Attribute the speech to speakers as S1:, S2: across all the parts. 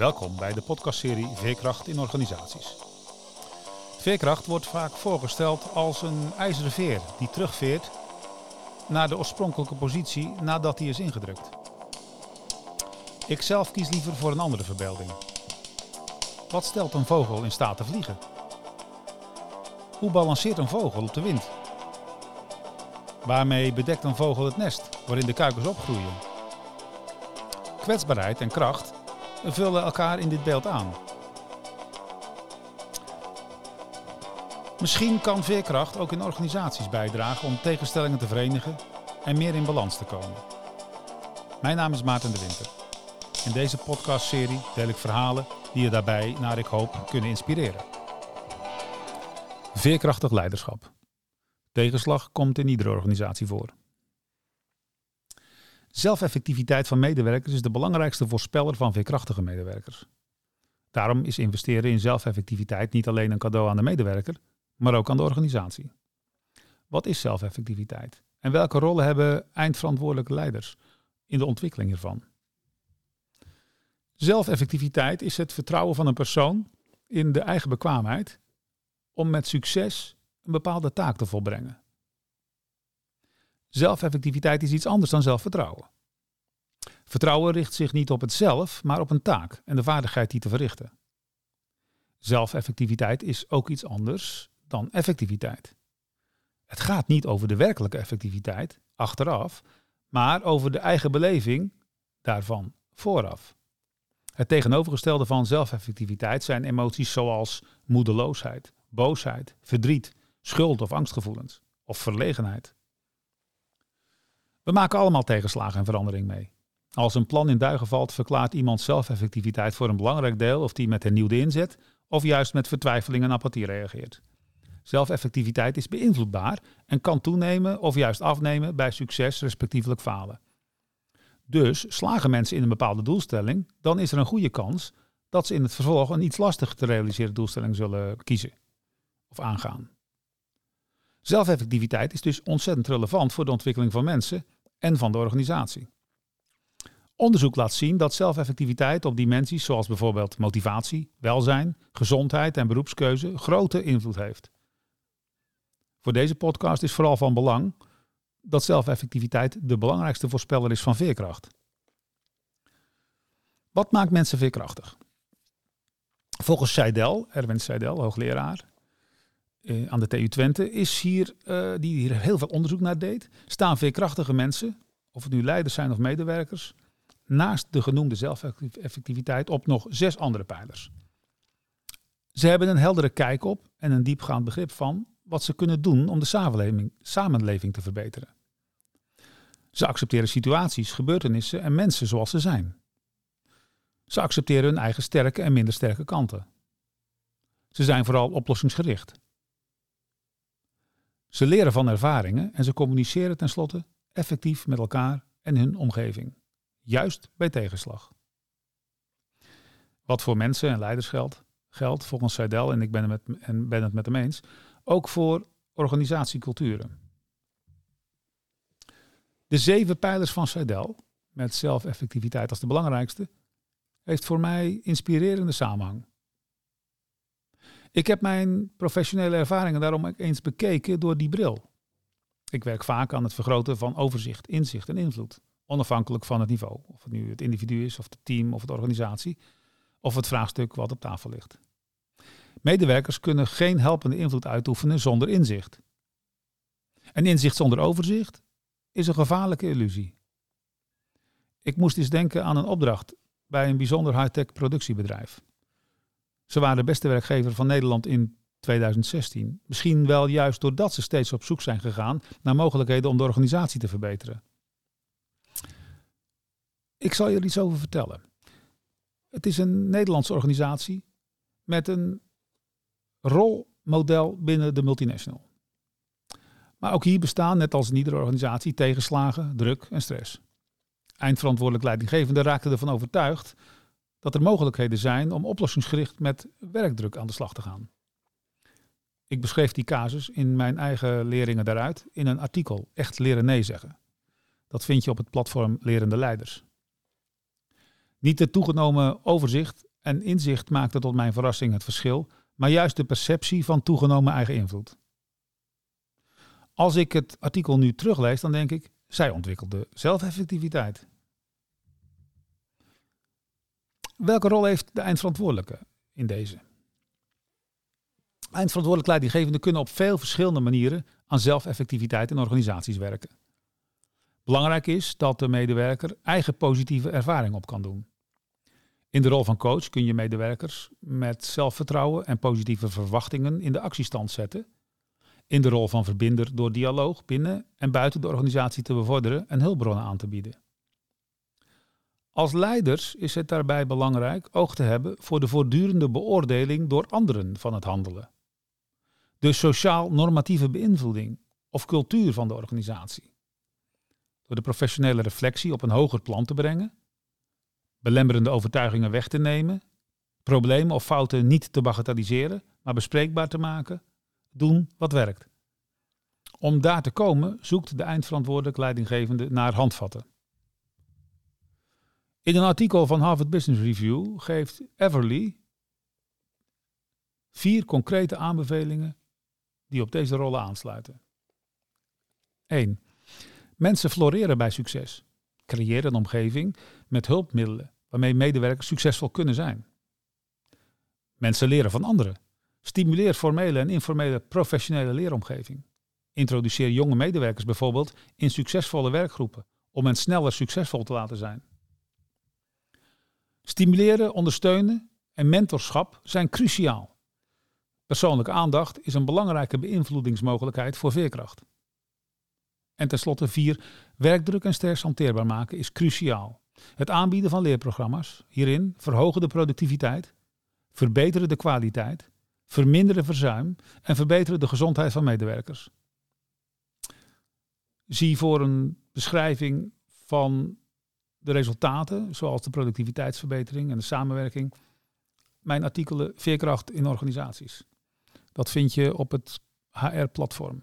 S1: Welkom bij de podcastserie Veerkracht in organisaties. Veerkracht wordt vaak voorgesteld als een ijzeren veer die terugveert naar de oorspronkelijke positie nadat die is ingedrukt. Ik zelf kies liever voor een andere verbeelding. Wat stelt een vogel in staat te vliegen? Hoe balanceert een vogel op de wind? Waarmee bedekt een vogel het nest waarin de kuikens opgroeien? Kwetsbaarheid en kracht vullen elkaar in dit beeld aan. Misschien kan veerkracht ook in organisaties bijdragen om tegenstellingen te verenigen en meer in balans te komen. Mijn naam is Maarten de Winter. In deze podcastserie deel ik verhalen die je daarbij, naar ik hoop, kunnen inspireren. Veerkrachtig leiderschap. Tegenslag komt in iedere organisatie voor. Zelfeffectiviteit van medewerkers is de belangrijkste voorspeller van veerkrachtige medewerkers. Daarom is investeren in zelfeffectiviteit niet alleen een cadeau aan de medewerker, maar ook aan de organisatie. Wat is zelfeffectiviteit en welke rollen hebben eindverantwoordelijke leiders in de ontwikkeling hiervan? Zelfeffectiviteit is het vertrouwen van een persoon in de eigen bekwaamheid om met succes een bepaalde taak te volbrengen. Zelfeffectiviteit is iets anders dan zelfvertrouwen. Vertrouwen richt zich niet op het zelf, maar op een taak en de vaardigheid die te verrichten. Zelfeffectiviteit is ook iets anders dan effectiviteit. Het gaat niet over de werkelijke effectiviteit, achteraf, maar over de eigen beleving daarvan vooraf. Het tegenovergestelde van zelfeffectiviteit zijn emoties zoals moedeloosheid, boosheid, verdriet, schuld of angstgevoelens of verlegenheid. We maken allemaal tegenslagen en verandering mee. Als een plan in duigen valt, verklaart iemand zelfeffectiviteit voor een belangrijk deel of die met hernieuwde inzet of juist met vertwijfeling en apathie reageert. Zelfeffectiviteit is beïnvloedbaar en kan toenemen of juist afnemen bij succes respectievelijk falen. Dus slagen mensen in een bepaalde doelstelling, dan is er een goede kans dat ze in het vervolg een iets lastiger te realiseren doelstelling zullen kiezen of aangaan. Zelfeffectiviteit is dus ontzettend relevant voor de ontwikkeling van mensen en van de organisatie. Onderzoek laat zien dat zelfeffectiviteit op dimensies zoals bijvoorbeeld motivatie, welzijn, gezondheid en beroepskeuze grote invloed heeft. Voor deze podcast is vooral van belang dat zelfeffectiviteit de belangrijkste voorspeller is van veerkracht. Wat maakt mensen veerkrachtig? Volgens Seidel, Erwin Seidel, hoogleraar eh, aan de TU Twente, is hier, uh, die hier heel veel onderzoek naar deed, staan veerkrachtige mensen, of het nu leiders zijn of medewerkers, naast de genoemde zelfeffectiviteit op nog zes andere pijlers. Ze hebben een heldere kijk op en een diepgaand begrip van wat ze kunnen doen om de samenleving, samenleving te verbeteren. Ze accepteren situaties, gebeurtenissen en mensen zoals ze zijn. Ze accepteren hun eigen sterke en minder sterke kanten. Ze zijn vooral oplossingsgericht. Ze leren van ervaringen en ze communiceren tenslotte effectief met elkaar en hun omgeving, juist bij tegenslag. Wat voor mensen en leiders geldt, geldt volgens Seidel, en ik ben het met, en met hem eens, ook voor organisatieculturen. De zeven pijlers van Seidel, met zelfeffectiviteit als de belangrijkste, heeft voor mij inspirerende samenhang. Ik heb mijn professionele ervaringen daarom eens bekeken door die bril. Ik werk vaak aan het vergroten van overzicht, inzicht en invloed, onafhankelijk van het niveau. Of het nu het individu is, of het team, of de organisatie, of het vraagstuk wat op tafel ligt. Medewerkers kunnen geen helpende invloed uitoefenen zonder inzicht. En inzicht zonder overzicht is een gevaarlijke illusie. Ik moest eens denken aan een opdracht bij een bijzonder high-tech productiebedrijf. Ze waren de beste werkgever van Nederland in 2016. Misschien wel juist doordat ze steeds op zoek zijn gegaan naar mogelijkheden om de organisatie te verbeteren. Ik zal je er iets over vertellen. Het is een Nederlandse organisatie met een rolmodel binnen de multinational. Maar ook hier bestaan, net als in iedere organisatie, tegenslagen, druk en stress. Eindverantwoordelijk leidinggevende raakten ervan overtuigd dat er mogelijkheden zijn om oplossingsgericht met werkdruk aan de slag te gaan. Ik beschreef die casus in mijn eigen leringen daaruit in een artikel Echt leren nee zeggen. Dat vind je op het platform Lerende Leiders. Niet het toegenomen overzicht en inzicht maakte tot mijn verrassing het verschil, maar juist de perceptie van toegenomen eigen invloed. Als ik het artikel nu teruglees, dan denk ik, zij ontwikkelde zelfeffectiviteit. Welke rol heeft de eindverantwoordelijke in deze? Eindverantwoordelijk leidinggevenden kunnen op veel verschillende manieren aan zelfeffectiviteit in organisaties werken. Belangrijk is dat de medewerker eigen positieve ervaring op kan doen. In de rol van coach kun je medewerkers met zelfvertrouwen en positieve verwachtingen in de actiestand zetten. In de rol van verbinder door dialoog binnen en buiten de organisatie te bevorderen en hulpbronnen aan te bieden. Als leiders is het daarbij belangrijk oog te hebben voor de voortdurende beoordeling door anderen van het handelen. De sociaal-normatieve beïnvloeding of cultuur van de organisatie. Door de professionele reflectie op een hoger plan te brengen, belemmerende overtuigingen weg te nemen, problemen of fouten niet te bagatelliseren, maar bespreekbaar te maken, doen wat werkt. Om daar te komen zoekt de eindverantwoordelijk leidinggevende naar handvatten. In een artikel van Harvard Business Review geeft Everly vier concrete aanbevelingen die op deze rollen aansluiten. 1. Mensen floreren bij succes. Creëer een omgeving met hulpmiddelen waarmee medewerkers succesvol kunnen zijn. Mensen leren van anderen. Stimuleer formele en informele professionele leeromgeving. Introduceer jonge medewerkers bijvoorbeeld in succesvolle werkgroepen om hen sneller succesvol te laten zijn. Stimuleren, ondersteunen en mentorschap zijn cruciaal. Persoonlijke aandacht is een belangrijke beïnvloedingsmogelijkheid voor veerkracht. En tenslotte vier, werkdruk en stress hanteerbaar maken is cruciaal. Het aanbieden van leerprogramma's hierin verhogen de productiviteit, verbeteren de kwaliteit, verminderen verzuim en verbeteren de gezondheid van medewerkers. Zie voor een beschrijving van de resultaten, zoals de productiviteitsverbetering en de samenwerking, mijn artikelen Veerkracht in organisaties. Dat vind je op het HR-platform.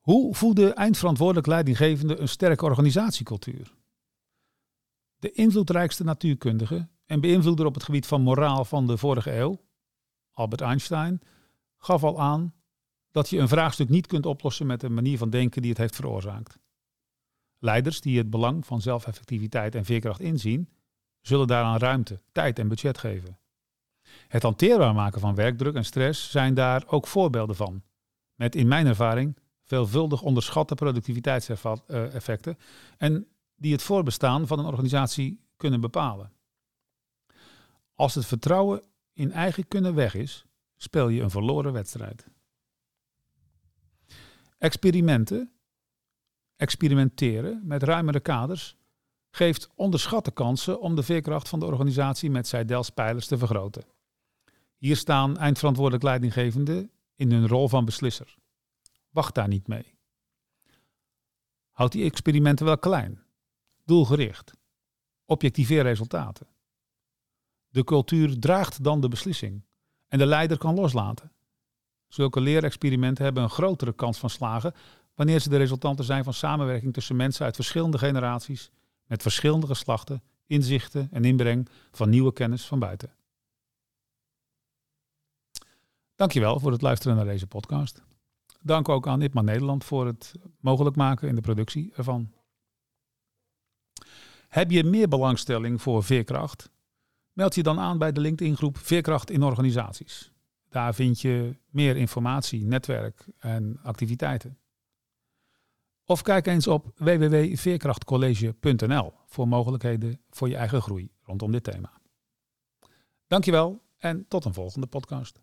S1: Hoe voeden eindverantwoordelijk leidinggevende een sterke organisatiecultuur? De invloedrijkste natuurkundige en beïnvloeder op het gebied van moraal van de vorige eeuw, Albert Einstein, gaf al aan dat je een vraagstuk niet kunt oplossen met een manier van denken die het heeft veroorzaakt. Leiders die het belang van zelfeffectiviteit en veerkracht inzien, zullen daaraan ruimte, tijd en budget geven. Het hanteerbaar maken van werkdruk en stress zijn daar ook voorbeelden van, met in mijn ervaring veelvuldig onderschatte productiviteitseffecten en die het voorbestaan van een organisatie kunnen bepalen. Als het vertrouwen in eigen kunnen weg is, speel je een verloren wedstrijd. Experimenten, experimenteren met ruimere kaders, geeft onderschatte kansen om de veerkracht van de organisatie met zijdelspijlers te vergroten. Hier staan eindverantwoordelijk leidinggevenden in hun rol van beslisser. Wacht daar niet mee. Houd die experimenten wel klein, doelgericht. Objectiveer resultaten. De cultuur draagt dan de beslissing en de leider kan loslaten. Zulke leerexperimenten hebben een grotere kans van slagen wanneer ze de resultanten zijn van samenwerking tussen mensen uit verschillende generaties, met verschillende geslachten, inzichten en inbreng van nieuwe kennis van buiten. Dankjewel voor het luisteren naar deze podcast. Dank ook aan IPMA Nederland voor het mogelijk maken in de productie ervan. Heb je meer belangstelling voor veerkracht? Meld je dan aan bij de LinkedIn-groep Veerkracht in Organisaties. Daar vind je meer informatie, netwerk en activiteiten. Of kijk eens op www.veerkrachtcollege.nl voor mogelijkheden voor je eigen groei rondom dit thema. Dankjewel en tot een volgende podcast.